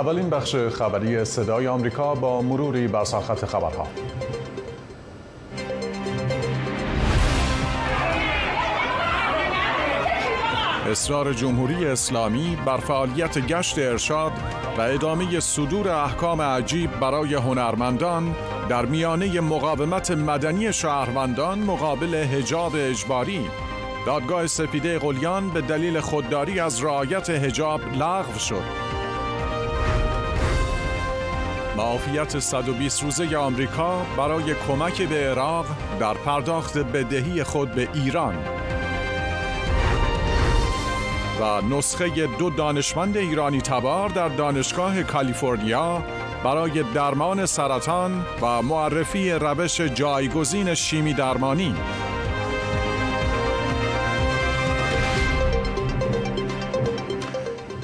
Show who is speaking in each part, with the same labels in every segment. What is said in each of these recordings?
Speaker 1: اولین بخش خبری صدای آمریکا با مروری بر سرخط خبرها. اصرار جمهوری اسلامی بر فعالیت گشت ارشاد و ادامه صدور احکام عجیب برای هنرمندان در میانه مقاومت مدنی شهروندان مقابل هجاب اجباری. دادگاه سپیده قلیان به دلیل خودداری از رعایت هجاب لغو شد. معافیت 120 روزه آمریکا برای کمک به عراق در پرداخت بدهی خود به ایران. و نسخه دو دانشمند ایرانی تبار در دانشگاه کالیفرنیا برای درمان سرطان و معرفی روش جایگزین شیمی درمانی.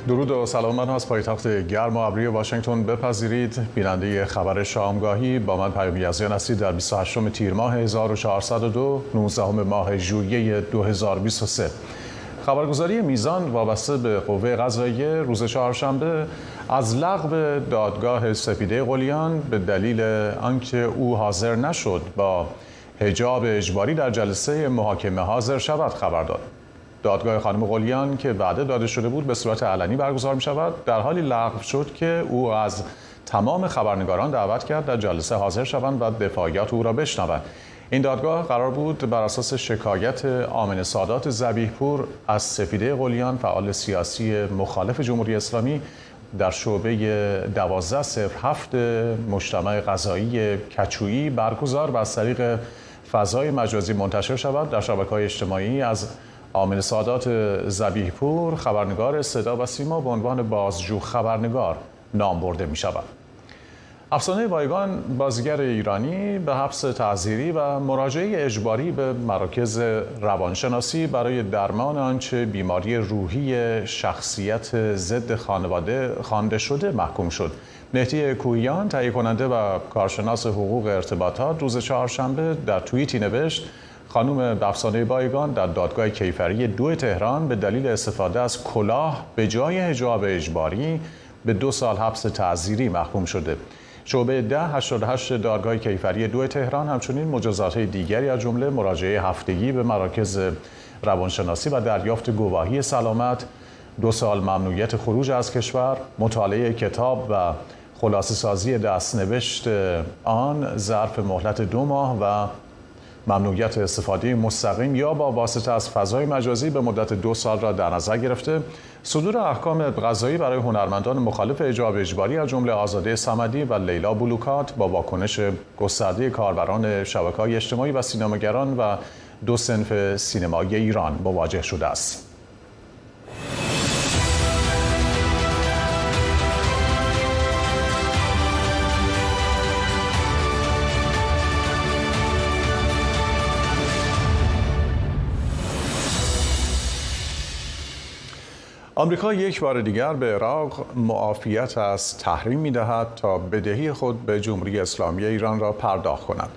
Speaker 1: درود و سلام من از پایتخت گرم و ابری واشنگتن بپذیرید. بیننده خبر شامگاهی با من پیامی یزیان هستید در 28 تیر ماه 1402 19 ماه ژوئیه 2023 خبرگزاری میزان وابسته به قوه قضاییه روز چهارشنبه از لغو دادگاه سپیده قلیان به دلیل آنکه او حاضر نشد با حجاب اجباری در جلسه محاکمه حاضر شود خبر داد. دادگاه خانم قلیان که وعده داده شده بود به صورت علنی برگزار می شود در حالی لغو شد که او از تمام خبرنگاران دعوت کرد در جلسه حاضر شوند و دفاعیات او را بشنوند. این دادگاه قرار بود بر اساس شکایت آمن سادات زبیح پور از سفیده قلیان فعال سیاسی مخالف جمهوری اسلامی در شعبه 1207 مجتمع غذایی کچویی برگزار و از طریق فضای مجازی منتشر شود. در شبکه های اجتماعی از آمن سادات زبیح پور خبرنگار صدا و سیما به عنوان بازجو خبرنگار نام برده می شود. افسانه بایگان بازیگر ایرانی به حبس تعذیری و مراجعه اجباری به مراکز روانشناسی برای درمان آنچه بیماری روحی شخصیت ضد خانواده خوانده شده محکوم شد. مهدی کویان تهیه کننده و کارشناس حقوق ارتباطات روز چهارشنبه در توییتی نوشت خانم افسانه بایگان در دادگاه کیفری دو تهران به دلیل استفاده از کلاه به جای حجاب اجباری به دو سال حبس تعذیری محکوم شده. شعبه 1088 دادگاه کیفری دو تهران همچنین مجازات دیگری از جمله مراجعه هفتگی به مراکز روانشناسی و دریافت گواهی سلامت دو سال ممنوعیت خروج از کشور مطالعه کتاب و خلاصه سازی دستنوشت آن ظرف مهلت دو ماه و ممنوعیت استفاده مستقیم یا با واسطه از فضای مجازی به مدت دو سال را در نظر گرفته صدور احکام قضایی برای هنرمندان مخالف اجاب اجباری از جمله آزاده سمدی و لیلا بلوکات با واکنش گسترده کاربران شبکه‌های اجتماعی و سینماگران و دو سنف سینمایی ایران مواجه شده است. آمریکا یک بار دیگر به عراق معافیت از تحریم می دهد تا بدهی خود به جمهوری اسلامی ایران را پرداخت کند.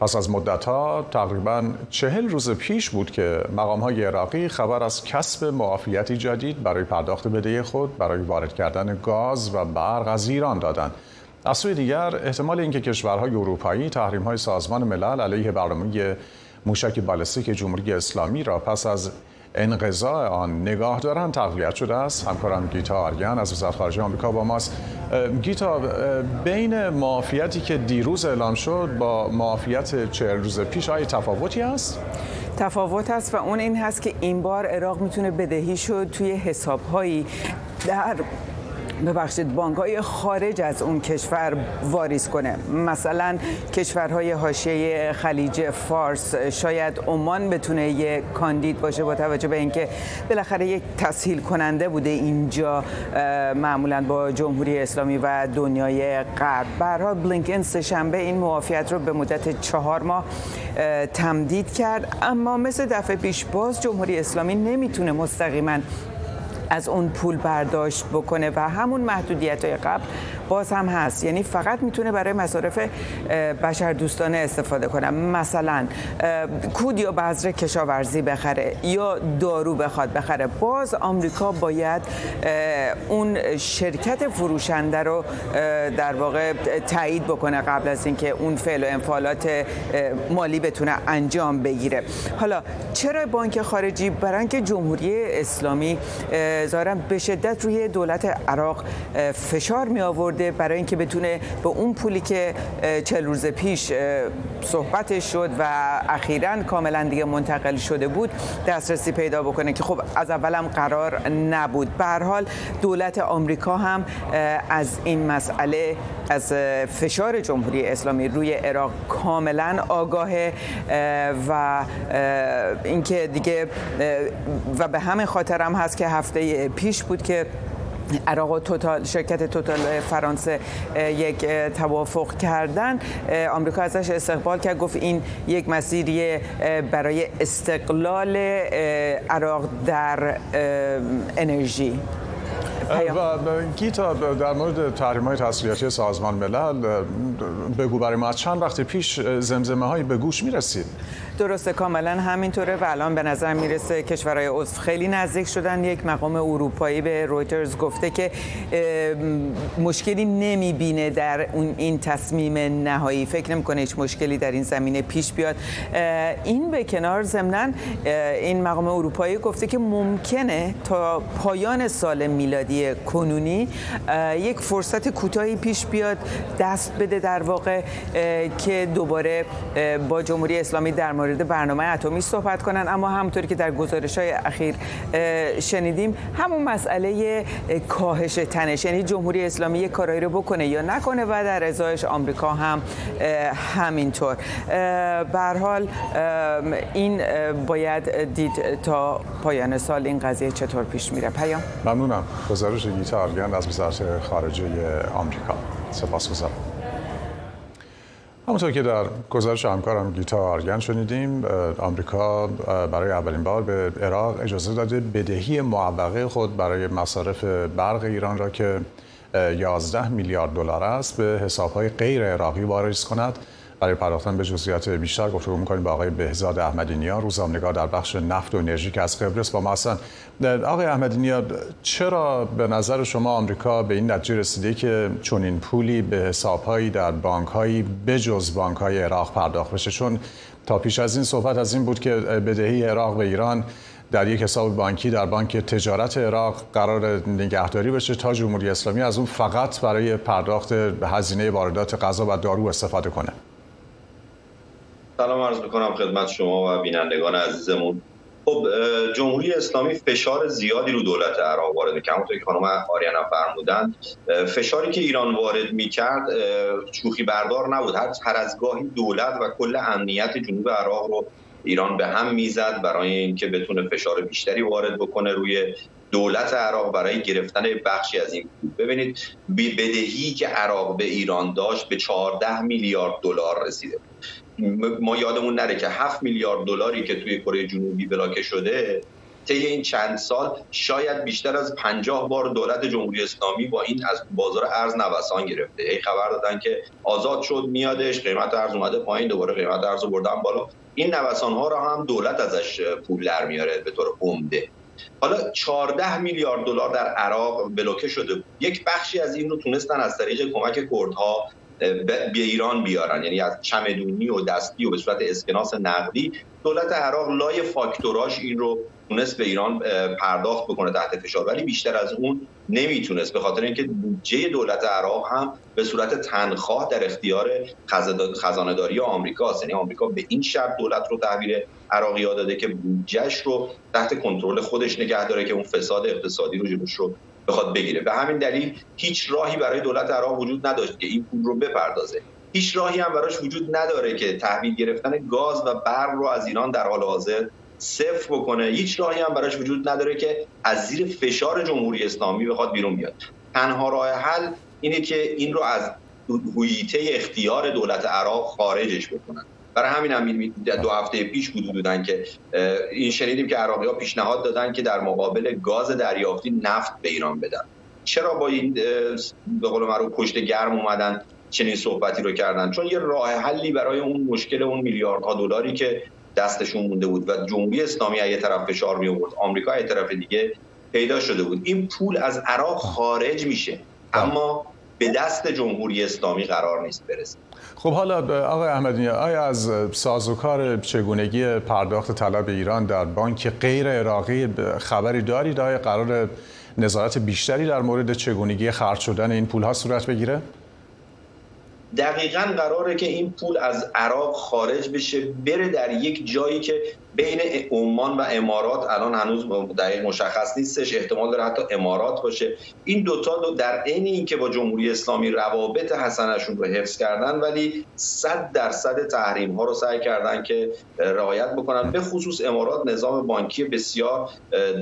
Speaker 1: پس از مدتها تقریبا چهل روز پیش بود که مقام های عراقی خبر از کسب معافیتی جدید برای پرداخت بدهی خود برای وارد کردن گاز و برق از ایران دادند. از سوی دیگر احتمال اینکه کشورهای اروپایی تحریم های سازمان ملل علیه برنامه موشک بالستیک جمهوری اسلامی را پس از انقضاء آن نگاه دارن تقویت شده است. همکارم گیتا آریان از وزارت خارجه آمریکا با ماست. گیتا بین معافیتی که دیروز اعلام شد با معافیت چهل روز پیش آیا تفاوتی است؟
Speaker 2: تفاوت است و اون این هست که این بار عراق می‌تونه بدهی شد توی حسابهایی. در ببخشید بانک های خارج از اون کشور واریز کنه. مثلا کشورهای حاشیه خلیج فارس شاید عمان بتونه یه کاندید باشه با توجه به اینکه بالاخره یک تسهیل کننده بوده اینجا معمولا با جمهوری اسلامی و دنیای غرب. برها بلینکن سهشنبه این موافیت رو به مدت چهار ماه تمدید کرد. اما مثل دفعه پیش باز جمهوری اسلامی نمی‌تونه مستقیما از اون پول برداشت بکنه و همون محدودیت های قبل باز هم هست. یعنی فقط می‌تونه برای مصارف بشر دوستانه استفاده کنه. مثلا کود یا بذر کشاورزی بخره یا دارو بخواد بخره. باز آمریکا باید اون شرکت فروشنده رو در واقع تایید بکنه قبل از اینکه اون فعل و انفعالات مالی بتونه انجام بگیره. حالا چرا بانک خارجی برای اینکه جمهوری اسلامی ظاهرا به شدت روی دولت عراق فشار می آورده برای اینکه بتونه به اون پولی که چل روز پیش صحبتش شد و اخیرا کاملا دیگه منتقل شده بود دسترسی پیدا بکنه که خب از اولم قرار نبود. به هر حال دولت آمریکا هم از این مسئله از فشار جمهوری اسلامی روی عراق کاملا آگاهه و اینکه دیگه و به همین خاطر هم هست که هفته پیش بود که عراق توتال شرکت توتال فرانسه یک توافق کردن. آمریکا ازش استقبال کرد گفت این یک مسیری برای استقلال عراق در انرژی.
Speaker 1: و گیتا در مورد تحریم های تسلیحاتی سازمان ملل بگو برای ما چند وقت پیش زمزمه هایی به گوش می رسید
Speaker 2: درسته کاملا همینطوره و الان به نظر می‌رسه کشورهای عضو خیلی نزدیک شدن. یک مقام اروپایی به رویترز گفته که مشکلی نمی‌بینه در اون این تصمیم نهایی. فکر نمی‌کنه هیچ مشکلی در این زمینه پیش بیاد. این به کنار ضمن این مقام اروپایی گفته که ممکنه تا پایان سال میلادی کنونی یک فرصت کوتاهی پیش بیاد دست بده در واقع که دوباره با جمهوری اسلامی در مورد مورد برنامه اتمی صحبت کنن اما همونطوری که در گزارش های اخیر شنیدیم همون مسئله کاهش تنش یعنی جمهوری اسلامی یک کارایی رو بکنه یا نکنه و در ازایش آمریکا هم همینطور. به حال این باید دید تا پایان سال این قضیه چطور پیش میره. پیام؟
Speaker 1: ممنونم. گزارش گیتا از وزارت خارجه آمریکا. سپاسگزارم. همونطور که در گزارش همکارم گیتا آرگن شنیدیم آمریکا برای اولین بار به عراق اجازه داده بدهی معوقه خود برای مصارف برق ایران را که 11 میلیارد دلار است به حسابهای غیر عراقی واریز کند. برای پرداختن به جزئیات بیشتر گفتگو می‌کنیم با آقای بهزاد احمدی نیا روزنامه‌نگار در بخش نفت و انرژی که از قبرس با ما هستن آقای احمدی نیا چرا به نظر شما آمریکا به این نتیجه رسیده که چون این پولی به حسابهایی در بانک‌هایی بجز بانک‌های عراق پرداخت بشه؟ چون تا پیش از این صحبت از این بود که بدهی عراق به ایران در یک حساب بانکی در بانک تجارت عراق قرار نگهداری بشه تا جمهوری اسلامی از اون فقط برای پرداخت هزینه واردات غذا و دارو استفاده کنه.
Speaker 3: سلام عرض می‌کنم خدمت شما و بینندگان عزیزمون. خب جمهوری اسلامی فشار زیادی رو دولت عراق وارد می‌کنه همونطور که خانم آریانا فرمودن فشاری که ایران وارد می‌کرد شوخی بردار نبود. هر از گاهی دولت و کل امنیت جنوب عراق رو ایران به هم می‌زد برای اینکه بتونه فشار بیشتری وارد بکنه روی دولت عراق برای گرفتن بخشی از این پول. ببینید بدهی که عراق به ایران داشت به 14 میلیارد دلار رسیده ما یادمون نره که 7 میلیارد دلاری که توی کره جنوبی بلاکه شده طی این چند سال شاید بیشتر از 50 بار دولت جمهوری اسلامی با این از بازار ارز نوسان گرفته. ای خبر دادن که آزاد شد میادش قیمت ارز اومده پایین دوباره قیمت ارز بردن بالا. این نوسان ها را هم دولت ازش پول در میاره به طور عمده. حالا 14 میلیارد دلار در عراق بلوکه شده. یک بخشی از این رو تونستن از طریق کمک کردها به ایران بیارن. یعنی از چمدونی و دستی و به صورت اسکناس نقدی دولت عراق لای فاکتوراش این رو تونست به ایران پرداخت بکنه تحت فشار. ولی بیشتر از اون نمی‌تونست به خاطر اینکه بودجه دولت عراق هم به صورت تنخواه در اختیار خزانه‌داری آمریکاست. یعنی آمریکا به این شرط دولت رو تحویل عراقی داده که بودجهش رو تحت کنترل خودش نگه داره که اون فساد اقتصادی رو جلوش رو بخواد بگیره. به همین دلیل هیچ راهی برای دولت عراق وجود نداشت که این پول رو بپردازه. هیچ راهی هم براش وجود نداره که تحویل گرفتن گاز و برق رو از ایران در حال حاضر صفر بکنه. هیچ راهی هم براش وجود نداره که از زیر فشار جمهوری اسلامی بخواد بیرون بیاد. تنها راه حل اینه که این رو از هویته اختیار دولت عراق خارجش بکنن. برای همین هم دو هفته پیش بود بودن که این شنیدیم که عراقی ها پیشنهاد دادن که در مقابل گاز دریافتی نفت به ایران بدن. چرا با این به قول معروف پشت گرم اومدن چنین صحبتی رو کردن؟ چون یه راه حلی برای اون مشکل اون میلیاردها دلاری که دستشون مونده بود و جمهوری اسلامی یه طرف فشار می آورد آمریکا یه طرف دیگه پیدا شده بود. این پول از عراق خارج میشه. اما به دست جمهوری اسلامی قرار نیست برسه.
Speaker 1: خب حالا آقای احمدی آیا از سازوکار چگونگی پرداخت طلب ایران در بانک غیر عراقی خبری دارید؟ آیا قرار نظارت بیشتری در مورد چگونگی خرج شدن این پول ها صورت بگیره؟
Speaker 3: دقیقا قراره که این پول از عراق خارج بشه بره در یک جایی که بین عمان و امارات الان هنوز دقیق مشخص نیستش احتمال داره حتی امارات باشه. این دوتا دو در عین اینکه با جمهوری اسلامی روابط حسنشون رو حفظ کردن ولی صد درصد تحریم ها رو سعی کردن که رعایت بکنن. به خصوص امارات نظام بانکی بسیار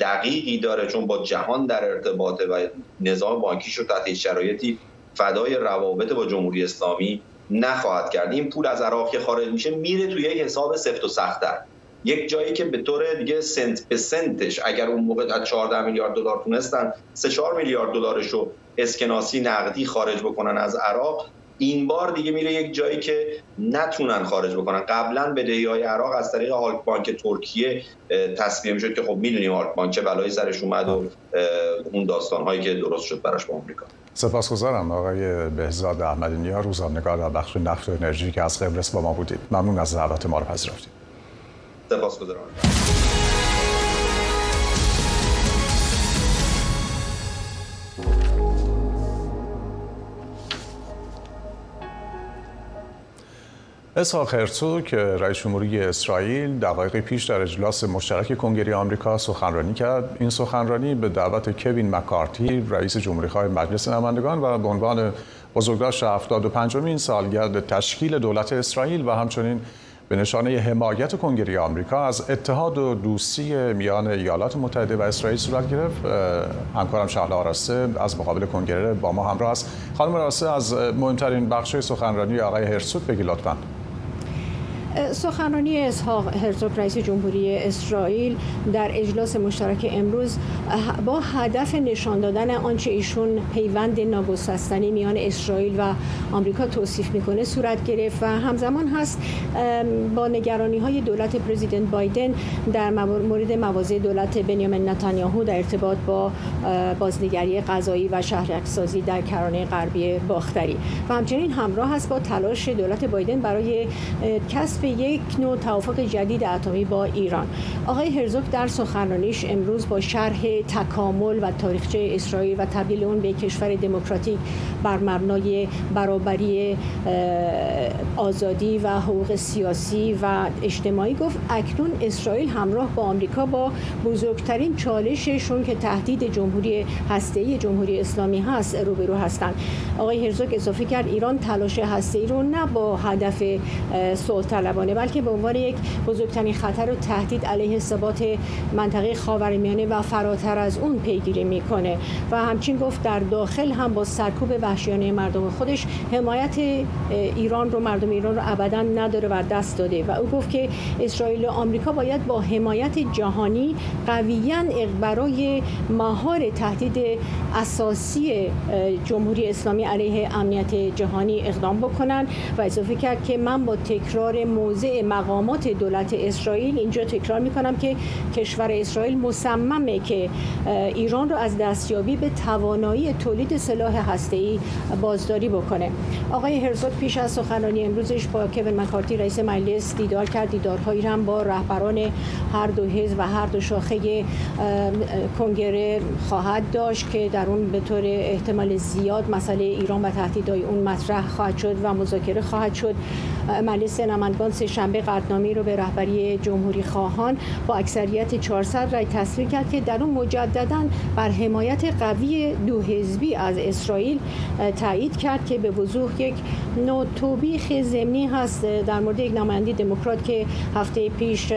Speaker 3: دقیقی داره چون با جهان در ارتباطه و نظام بانکیش رو تحت شرایطی فدای روابط با جمهوری اسلامی نخواهد کرد. این پول از عراق که خارج میشه میره توی یک حساب سفت و سختتر. یک جایی که به طور دیگه سنت به سنتش اگر اون موقع از 14 میلیارد دلار تونستن 3 4 میلیارد دلارش رو اسکناسی نقدی خارج بکنن از عراق این بار دیگه میره یک جایی که نتونن خارج بکنن. قبلا بدهی های عراق از طریق هالک بانک ترکیه تصویه می‌شد که خب می‌دونیم هالک بانک بلایی سرش اومد و اون داستان هایی که درست شد براش با آمریکا.
Speaker 1: سپاسگزارم آقای بهزاد احمدی نیا روزنامه‌نگار در بخش نفت و انرژی که از قبرس با ما بودید. ممنون از دعوت ما رو پذیرفتید.
Speaker 3: سپاسگزارم.
Speaker 1: اسحاق هرتوک رئیس جمهوری اسرائیل دقایقی پیش در اجلاس مشترک کنگره آمریکا سخنرانی کرد. این سخنرانی به دعوت کوین مکارتی رئیس جمهوری مجلس نمایندگان و به عنوان بزرگداشت 75 این سالگرد تشکیل دولت اسرائیل و همچنین به نشانه حمایت کنگره آمریکا از اتحاد و دوستی میان ایالات متحده و اسرائیل صورت گرفت. همکارم شهلا آراسته از مقابل کنگره با ما همراه است. خانم آراسته از مهمترین بخش سخنرانی آقای هرسوت بگی لطفاً.
Speaker 4: سخنرانی اسحاق هرزوگ رئیس جمهوری اسرائیل در اجلاس مشترک امروز با هدف نشان دادن آنچه ایشون پیوند ناگسستنی میان اسرائیل و آمریکا توصیف می‌کنه صورت گرفت و همزمان هست با نگرانی های دولت پرزیدنت بایدن در مورد مواضع دولت بنیامین نتانیاهو در ارتباط با بازنگری غذایی و شهرکسازی در کرانه غربی باختری. و همچنین همراه است با تلاش دولت بایدن برای کسب یک نوع توافق جدید اتمی با ایران. آقای هرزوک در سخنرانیش امروز با شرح تکامل و تاریخچه اسرائیل و تبدیل اون به کشور دموکراتیک بر مبنای برابری آزادی و حقوق سیاسی و اجتماعی گفت اکنون اسرائیل همراه با آمریکا با بزرگترین چالششون که تهدید جمهوری هسته‌ای جمهوری اسلامی هست روبرو هستند. آقای هرزوک اضافه کرد ایران تلاش هسته‌ای رو نه با هدف صلح بلکه به عنوان یک بزرگترین خطر و تهدید علیه ثبات منطقه خاورمیانه و فراتر از اون پیگیری می‌کنه. و همچین گفت در داخل هم با سرکوب وحشیانه مردم خودش حمایت ایران رو مردم ایران رو ابدا نداره و دست داده. و او گفت که اسرائیل و آمریکا باید با حمایت جهانی قویا برای مهار تهدید اساسی جمهوری اسلامی علیه امنیت جهانی اقدام بکنن. و اضافه کرد که من با تکرار موضع مقامات دولت اسرائیل. اینجا تکرار می‌کنم که کشور اسرائیل مصممه که ایران رو از دستیابی به توانایی تولید سلاح هسته‌ای بازداری بکنه. آقای هرزوگ پیش از سخنرانی امروزش با کوین مکارتی رئیس مجلس دیدار کرد. دیدارهایی هم با رهبران هر دو حزب و هر دو شاخه کنگره خواهد داشت که در اون به طور احتمال زیاد مسئله ایران و تهدیدهای اون مطرح خواهد شد و مذاکره خواهد شد. مجلس نمایندگان سه شنبه قطعنامه رو به رهبری جمهوری خواهان با اکثریت 400 رای تصویر کرد که در اون مجددا بر حمایت قوی دو حزبی از اسرائیل تایید کرد که به وضوح یک نوع توبیخ ضمنی هست در مورد یک نماینده دموکرات که هفته پیش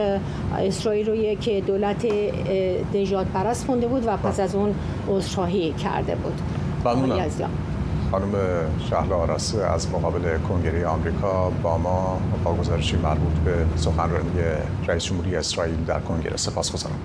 Speaker 4: اسرائیل رو یک دولت نژاد پرست خونده بود و پس از اون عذرخواهی کرده بود.
Speaker 1: ممنونم. خانم شهلا آراسه از مقابل کنگره آمریکا با ما با گزارشی مربوط به سخنرانی رئیس جمهوری اسرائیل در کنگره سپاس گذارم.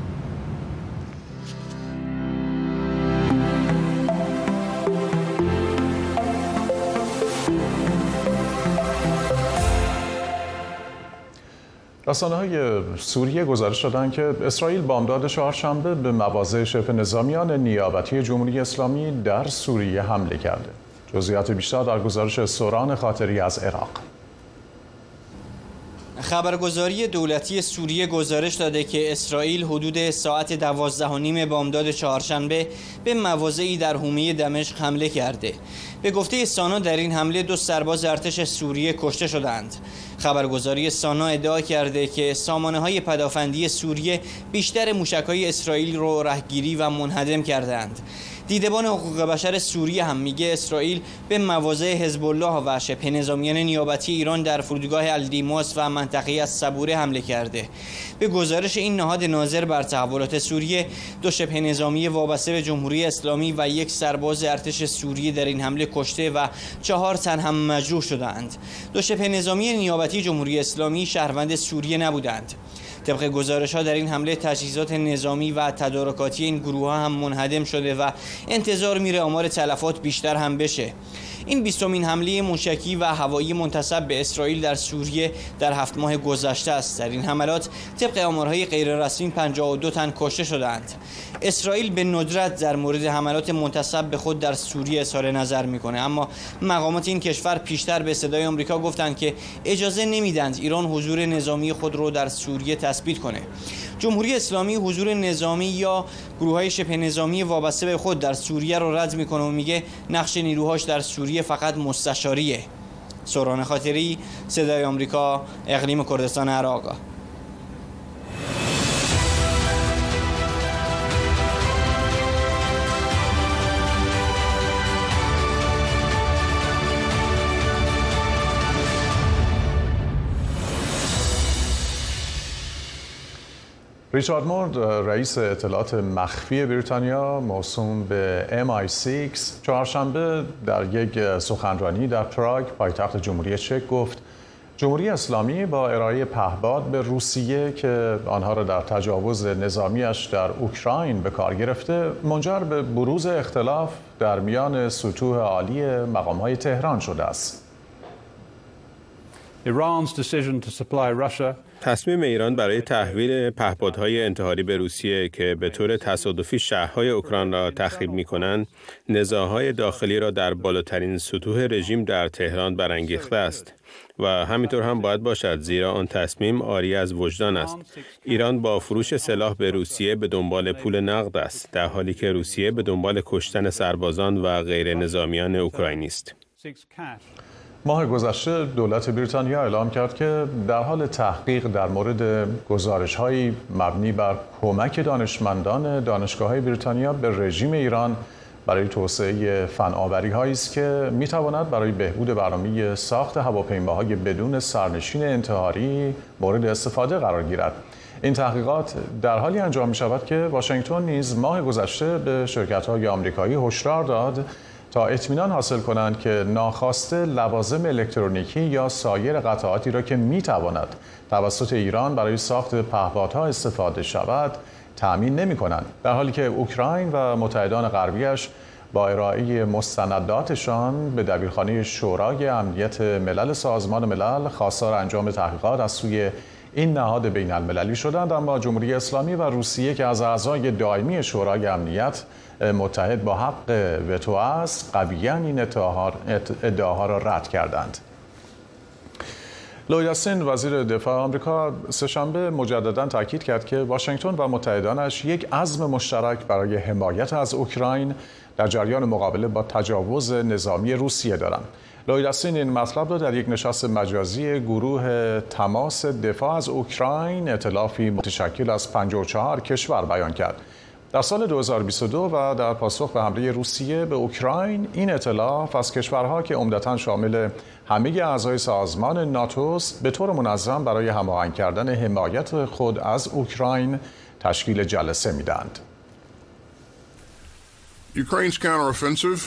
Speaker 1: رسانه های سوریه گزارش دادن که اسرائیل بامداد چهارشنبه به مواضع شبه نظامیان نیابتی جمهوری اسلامی در سوریه حمله کرده. جزئیات بیشتر در گزارش سوران خاطری از عراق.
Speaker 5: خبرگزاری دولتی سوریه گزارش داده که اسرائیل حدود ساعت دوازده نیم بامداد چهارشنبه به مواضعی در حومه دمشق حمله کرده. به گفته سانا در این حمله دو سرباز ارتش سوریه کشته شدند. خبرگزاری سانا ادعا کرده که سامانه های پدافندی سوریه بیشتر موشک های اسرائیل رو رهگیری و منهدم کردند. دیدبان حقوق بشر سوریه هم میگه اسرائیل به مواضع حزب الله و شبه نظامیان نیابتی ایران در فرودگاه الدیموس و منطقه از صبوره حمله کرده. به گزارش این نهاد ناظر بر تحولات سوریه دو شبه نظامی وابسته به جمهوری اسلامی و یک سرباز ارتش سوریه در این حمله کشته و چهار تن هم مجروح شدند دو شبه نظامی نیابتی جمهوری اسلامی شهروند سوریه نبودند. طبق گزارش ها در این حمله تجهیزات نظامی و تدارکاتی این گروه ها هم منهدم شده و انتظار میره آمار تلفات بیشتر هم بشه. این بیستمین حمله موشکی و هوایی منتصب به اسرائیل در سوریه در هفت ماه گذشته است. در این حملات طبق آمارهای غیررسمی 52 تن کشته شدند. اسرائیل به ندرت در مورد حملات منتصب به خود در سوریه اظهار نظر می‌کنه. اما مقامات این کشور پیشتر به صدای آمریکا گفتند که اجازه نمیدند ایران حضور نظامی خود رو در سوریه تثبیت کنه. جمهوری اسلامی حضور نظامی یا گروه های شبه نظامی وابسته به خود در سوریه رو رد می‌کنه و میگه نقش نیروهاش در سوریه فقط مستشاریه. سوران خاطری صدای آمریکا اقلیم کردستان عراق.
Speaker 1: ریچارد مورد رئیس اطلاعات مخفی بریتانیا موسوم به MI6 چهارشنبه در یک سخنرانی در پراگ پایتخت جمهوری چک گفت جمهوری اسلامی با ارائه پهباد به روسیه که آنها را در تجاوز نظامیش در اوکراین به کار گرفته منجر به بروز اختلاف در میان سطوح عالی مقامهای تهران شده است.
Speaker 6: تصمیم ایران برای تحویل پهپادهای انتحاری به روسیه که به طور تصادفی شهرهای اوکراین را تخریب می کنند، نزاهای داخلی را در بالاترین سطوح رژیم در تهران برانگیخته است. و همینطور هم باید باشد زیرا آن تصمیم آری از وجدان است ایران با فروش سلاح به روسیه به دنبال پول نقد است در حالی که روسیه به دنبال کشتن سربازان و غیر نظامیان اوکراینی است
Speaker 1: ماه گذشته دولت بریتانیا اعلام کرد که در حال تحقیق در مورد گزارش های مبنی بر کمک دانشمندان دانشگاه های بریتانیا به رژیم ایران برای توسعه فناوری هایی است که می تواند برای بهبود برنامه ساخت هواپیماهای بدون سرنشین انتحاری مورد استفاده قرار گیرد. این تحقیقات در حالی انجام می شود که واشنگتن نیز ماه گذشته به شرکت های آمریکایی هشدار داد تا اطمینان حاصل کنند که ناخواسته لوازم الکترونیکی یا سایر قطعاتی را که می تواند توسط ایران برای ساخت پهپادها استفاده شود تأمین نمی کنند در حالی که اوکراین و متحدان غربیش با ارائه مستنداتشان به دبیرخانه شورای امنیت ملل سازمان ملل خواستار انجام تحقیقات از سوی این نهاد بین المللی شدند اما جمهوری اسلامی و روسیه که از اعضای دائمی شورای امنیت متحد با حق وتو است قویا این ادعاها را رد کردند لویاسین وزیر دفاع آمریکا سهشنبه مجددا تاکید کرد که واشنگتن و متحدانش یک عزم مشترک برای حمایت از اوکراین در جریان مقابله با تجاوز نظامی روسیه دارند. لویداسین این مطلب را در یک نشست مجازی گروه تماس دفاع از اوکراین اطلافی متشکل از 54 کشور بیان کرد. در سال 2022 و در پاسخ به حمله روسیه به اوکراین این اطلاف از کشورها که عمدتا شامل همه اعضای سازمان ناتوست به طور منظم برای هماهنگ کردن حمایت خود از اوکراین تشکیل جلسه میدند.
Speaker 7: Ukraine's counteroffensive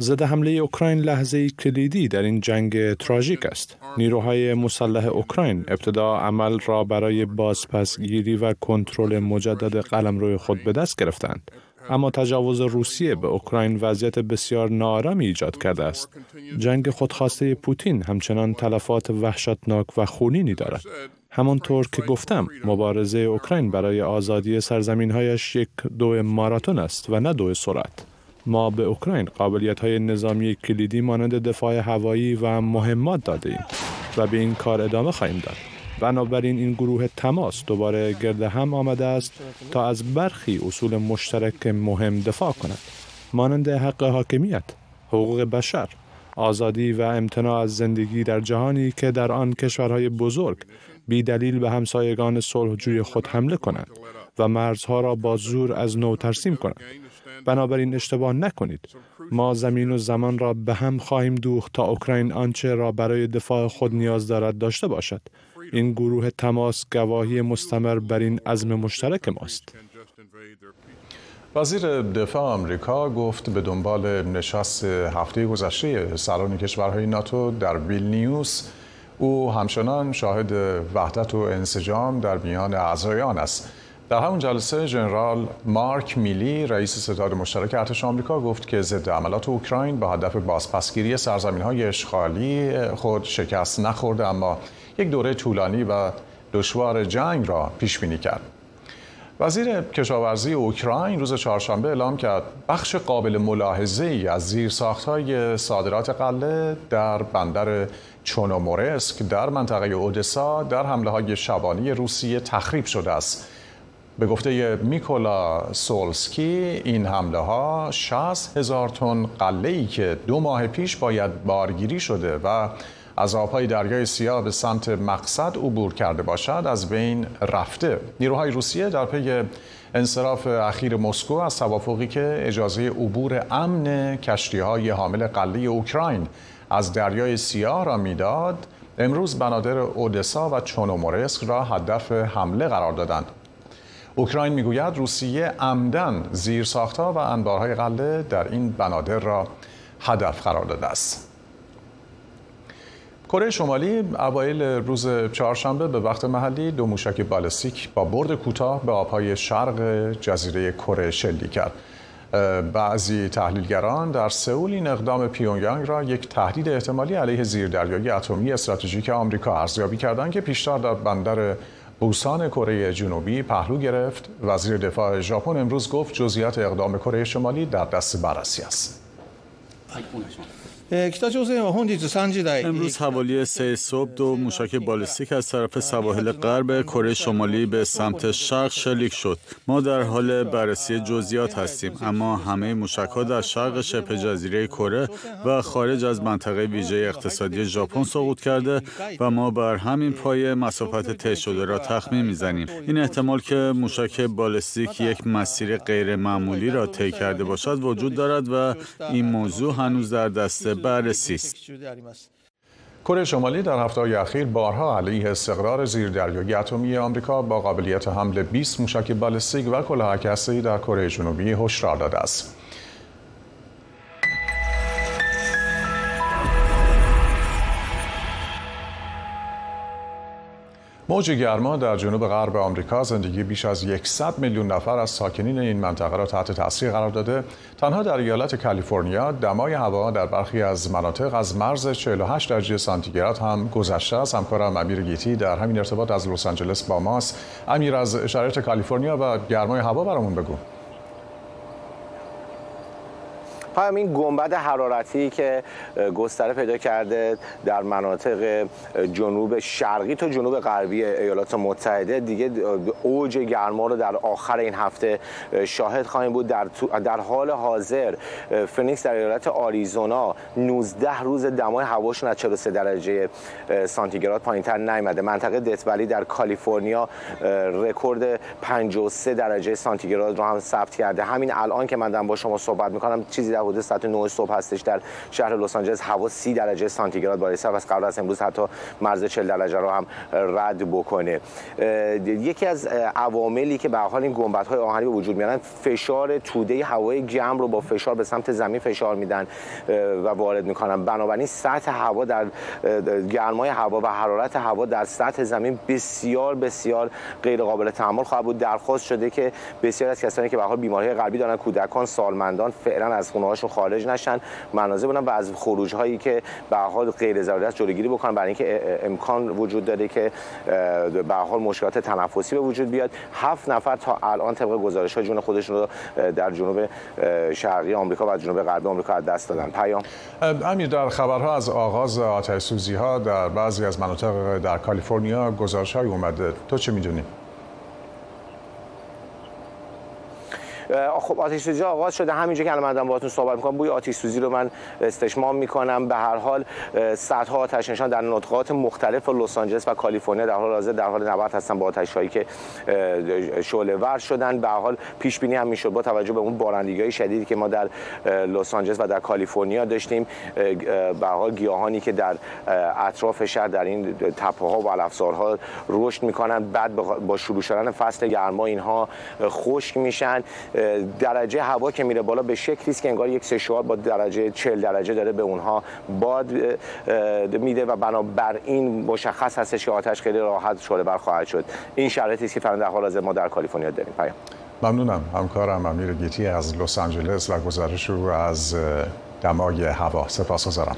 Speaker 7: ضد حمله اوکراین لحظه کلیدی در این جنگ تراژیک است. نیروهای مسلح اوکراین ابتدا عمل را برای بازپسگیری و کنترل مجدد قلمرو خود به دست گرفتند. اما تجاوز روسیه به اوکراین وضعیت بسیار نارامی ایجاد کرده است. جنگ خودخواسته پوتین همچنان تلفات وحشتناک و خونینی دارد. همانطور که گفتم مبارزه اوکراین برای آزادی سرزمینهایش یک دو ماراتون است و نه دو سرعت. ما به اوکراین قابلیت های نظامی کلیدی مانند دفاع هوایی و مهمات داده ایم و به این کار ادامه خواهیم داد. بنابراین این گروه تماس دوباره گرد هم آمده است تا از برخی اصول مشترک مهم دفاع کند مانند حق حاکمیت حقوق بشر آزادی و امتناع از زندگی در جهانی که در آن کشورهای بزرگ بی دلیل به همسایگان صلحجوی خود حمله کنند و مرزها را با زور از نو ترسیم کنند. بنابراین اشتباه نکنید. ما زمین و زمان را به هم خواهیم دوخت تا اوکراین آنچه را برای دفاع خود نیاز دارد داشته باشد. این گروه تماس گواهی مستمر بر این عزم مشترک ماست.
Speaker 1: وزیر دفاع آمریکا گفت به دنبال نشست هفته گذشته سران کشورهای ناتو در ویلنیوس او همچنان شاهد وحدت و انسجام در میان اعضایان است در همون جلسه ژنرال مارک میلی رئیس ستاد مشترک ارتش آمریکا گفت که ضد عملات اوکراین با هدف بازپسگیری سرزمین های اشغالی خود شکست نخورده اما یک دوره طولانی و دشوار جنگ را پیش بینی کرد. وزیر کشاورزی اوکراین روز چهارشنبه اعلام کرد بخش قابل ملاحظه ای از زیر های صادرات قله در بندر چونومورسک در منطقه اودسا در حمله های شبانی روسیه تخریب شده است. به گفته میکولا سولسکی این حمله ها 60 هزار تن قله ای که دو ماه پیش باید بارگیری شده و از آبهای دریای سیاه به سمت مقصد عبور کرده باشد از بین رفته نیروهای روسیه در پی انصراف اخیر مسکو از توافقی که اجازه عبور امن کشتی های حامل قله اوکراین از دریای سیاه را می‌داد امروز بنادر اودسا و چونومورسک را هدف حمله قرار دادند اوکراین می‌گوید روسیه عمدن زیر ساختها و انبارهای قله در این بنادر را هدف قرار داده است. کره شمالی اوایل روز چهارشنبه به وقت محلی دو موشک بالستیک با برد کوتاه به آبهای شرق جزیره کره شلیک کرد. بعضی تحلیلگران در سئول این اقدام پیونگیانگ را یک تهدید احتمالی علیه زیردریایی اتمی استراتژیک آمریکا ارزیابی کردند که پیشتر در بندر بوسان کره جنوبی پهلو گرفت. وزیر دفاع ژاپن امروز گفت جزئیات اقدام کره شمالی در دست بررسی است.
Speaker 8: امروز حوالی سه صبح دو موشک بالستیک از طرف سواحل غرب کره شمالی به سمت شرق شلیک شد. ما در حال بررسی جزئیات هستیم اما همه موشک ها در شرق شبه جزیره کره و خارج از منطقه ویژه اقتصادی ژاپن سقوط کرده و ما بر همین پای مسافت طی شده را تخمین می‌زنیم. این احتمال که موشک بالستیک یک مسیر غیر معمولی را طی کرده باشد وجود دارد و این موضوع هنوز در دست بررسی است.
Speaker 1: کره شمالی در هفته اخیر بارها علیه استقرار زیردریایی اتمی آمریکا با قابلیت حمل 20 موشک بالستیک و کلاهک هسته‌ای در کره جنوبی هشدار داده است. موج گرما در جنوب غرب آمریکا زندگی بیش از 100 میلیون نفر از ساکنین این منطقه را تحت تاثیر قرار داده. تنها در ایالت کالیفرنیا دمای هوا در برخی از مناطق از مرز 48 درجه سانتیگراد هم گذشته است. همکارم امیر گیتی در همین ارتباط از لس آنجلس با ماست. امیر از شرایط کالیفرنیا و گرمای هوا برامون بگو.
Speaker 9: همین گنبد حرارتی که گستره پیدا کرده در مناطق جنوب شرقی تا جنوب غربی ایالات متحده. دیگه اوج گرما رو در آخر این هفته شاهد خواهیم بود. در, در حال حاضر فینیکس در ایالت آریزونا 19 روز دمای هواشون از 43 درجه سانتیگراد پایینتر نیامده. منطقه Death Valley در کالیفرنیا رکورد 53 درجه سانتیگراد رو هم ثبت کرده. همین الان که من دارم با شما صحبت می‌کنم چیزی حدود ساعت 9 صبح هستش در شهر لس آنجلس. هوا 30 درجه سانتیگراد بالای صفر از قبل از امروز حتی مرز 40 درجه رو هم رد بکنه. یکی از عواملی که به حال این گنبدهای آهنی به وجود میارن فشار توده هوای گرم رو با فشار به سمت زمین فشار میدن و وارد می‌کنن. بنابراین سطح هوا در گرمای هوا و حرارت هوا در سطح زمین بسیار بسیار غیر قابل تحمل خواهد بود. درخواست شده که بسیار از کسانی که به حال بیماری قلبی دارن کودکان سالمندان فعلا از خونه هاشون خارج نشن. مناظر بودن و از خروج هایی که به حال غیر ضروری است جلوگیری بکنن برای اینکه امکان وجود داره که به حال مشکلات تنفسی به وجود بیاد. هفت نفر تا الان طبق گزارش ها جون خودشون رو در جنوب شرقی آمریکا و جنوب غربی آمریکا از دست دادن. پیام؟
Speaker 1: امیر در خبرها از آغاز آتش سوزی ها در بعضی از مناطق در کالیفرنیا گزارش های اومده. تو چه می‌دونی؟
Speaker 9: خب آتش سوزی آغاز شده. همینجا که الان من باهاتون صحبت می‌کنم بوی آتش سوزی رو من استشمام می‌کنم. به هر حال صدها آتش نشان در نقاط مختلف لس آنجلس و کالیفرنیا در حال حاضر در حال نبرد هستن با آتش هایی که شعله ور شدن. به هر حال پیش بینی هم می‌شد با توجه به اون بارندگی شدیدی که ما در لس آنجلس و در کالیفرنیا داشتیم. به حال گیاهانی که در اطراف شهر در این تپه ها و علفزارها رشد می‌کنن. بعد با شروع شدن فصل گرما اینها خشک میشن. درجه هوا که میره بالا به شکلی است که انگار یک سشوار با درجه 40 درجه داره به اونها باد میده و بنابراین مشخص هستش که آتش خیلی راحت شعله بر خواهد شد. این شرایطی است که فعلا در حال حاضر ما در کالیفرنیا داریم. پیام.
Speaker 1: ممنونم. همکارم امیر گیتی از لس آنجلس و گزارش رو از دمای هوا. سپاسگزارم.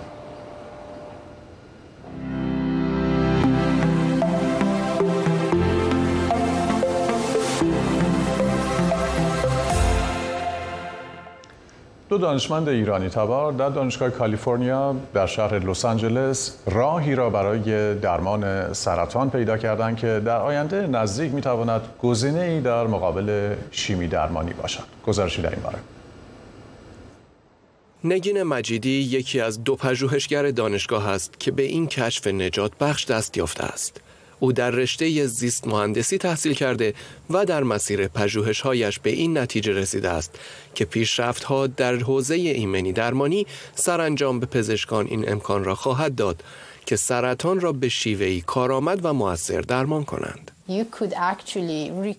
Speaker 1: دو دانشمند ایرانی تبار در دانشگاه کالیفرنیا در شهر لس آنجلس راهی را برای درمان سرطان پیدا کردند که در آینده نزدیک می‌تواند گزینه ای در مقابل شیمی درمانی باشد. گزارشی در این باره.
Speaker 10: نگین مجیدی یکی از دو پژوهشگر دانشگاه است که به این کشف نجات بخش دست یافته است. او در رشته زیست مهندسی تحصیل کرده و در مسیر پژوهش‌هایش به این نتیجه رسیده است که پیشرفت‌ها در حوزه ایمنی درمانی سرانجام به پزشکان این امکان را خواهد داد که سرطان را به شیوهی کارآمد و موثر درمان کنند.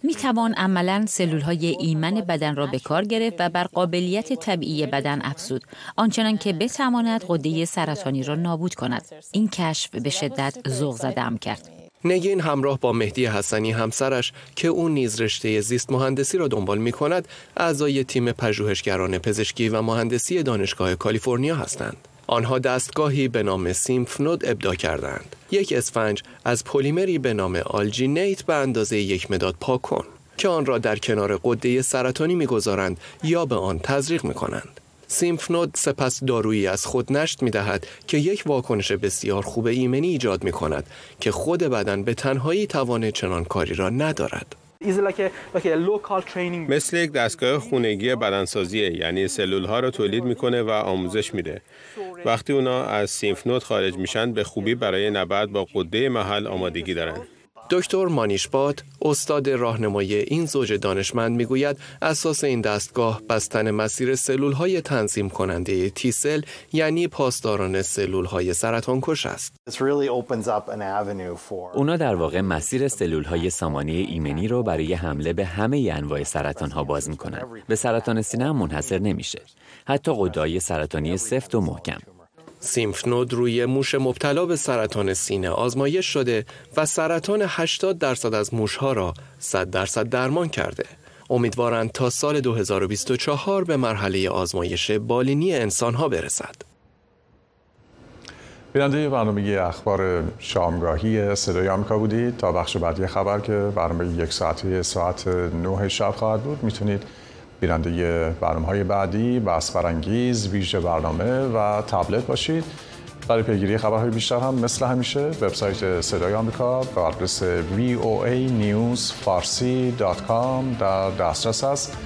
Speaker 11: می توان عملا سلول های ایمن بدن را به کار گرفت و بر قابلیت طبیعی بدن افزود آنچنان که بتواند قده سرطانی را نابود کند این کشف به شدت ذوق زدم کرد
Speaker 10: نگین همراه با مهدی حسنی همسرش که او نیز رشته زیست مهندسی را دنبال می کند اعضای تیم پژوهشگران پزشکی و مهندسی دانشگاه کالیفرنیا هستند. آنها دستگاهی به نام سیمفنود ابدا کردند. یک اسفنج از پلیمری به نام آلجینیت به اندازه یک مداد پاک کن که آن را در کنار قده سرطانی می‌گذارند یا به آن تزریق می کنند. سیمفنود سپس دارویی از خود نشت می دهد که یک واکنش بسیار خوب ایمنی ایجاد می کند که خود بدن به تنهایی توان چنان کاری را ندارد.
Speaker 6: مثل یک دستگاه خونگی بدنسازیه یعنی سلول ها رو تولید می‌کنه و آموزش میده. وقتی اونا از سیمفنود خارج میشن به خوبی برای نبرد با قده محل آمادگی دارن.
Speaker 10: دکتر مانیشبات استاد راهنمایی این زوج دانشمند می‌گوید اساس این دستگاه بستن مسیر سلول های تنظیم کننده تیسل یعنی پاسداران سلول های سرطان کش است.
Speaker 12: اونا در واقع مسیر سلول های سامانه ایمنی رو برای حمله به همه انواع سرطان ها باز می‌کنن. به سرطان سینه هم منحصر نمیشه. حتی قدای سرطانی سفت و محکم.
Speaker 10: سیمفنود روی موش مبتلا به سرطان سینه آزمایش شده و سرطان 80 درصد از موشها را 100 درصد درمان کرده. امیدوارند تا سال 2024 به مرحله آزمایش بالینی انسانها برسد.
Speaker 1: بیننده برنامه اخبار شامگاهی صدای آمریکا بودید تا بخش بعدی خبر که برنامه یک ساعتی ساعت 9 شب خواهد بود می‌تونید بیننده برنامه های بعدی بس فرانگیز ویژه برنامه و تبلت باشید. برای پیگیری خبرهای بیشتر هم مثل همیشه وبسایت صدای آمریکا به آدرس voanewsfarsi.com در دسترس است.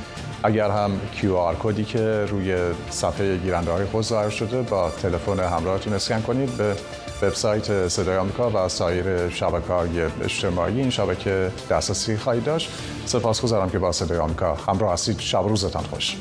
Speaker 1: اگر هم QR کدی که روی صفحه گیرنده های خود ظاهر شده با تلفن همراهتون اسکن کنید به وبسایت صدای آمریکا و سایر شبکه های اجتماعی. این شبکه دسترسی خواهید داشت. سپاسگزارم که با صدای آمریکا همراه هستید. شب روزتان خوش.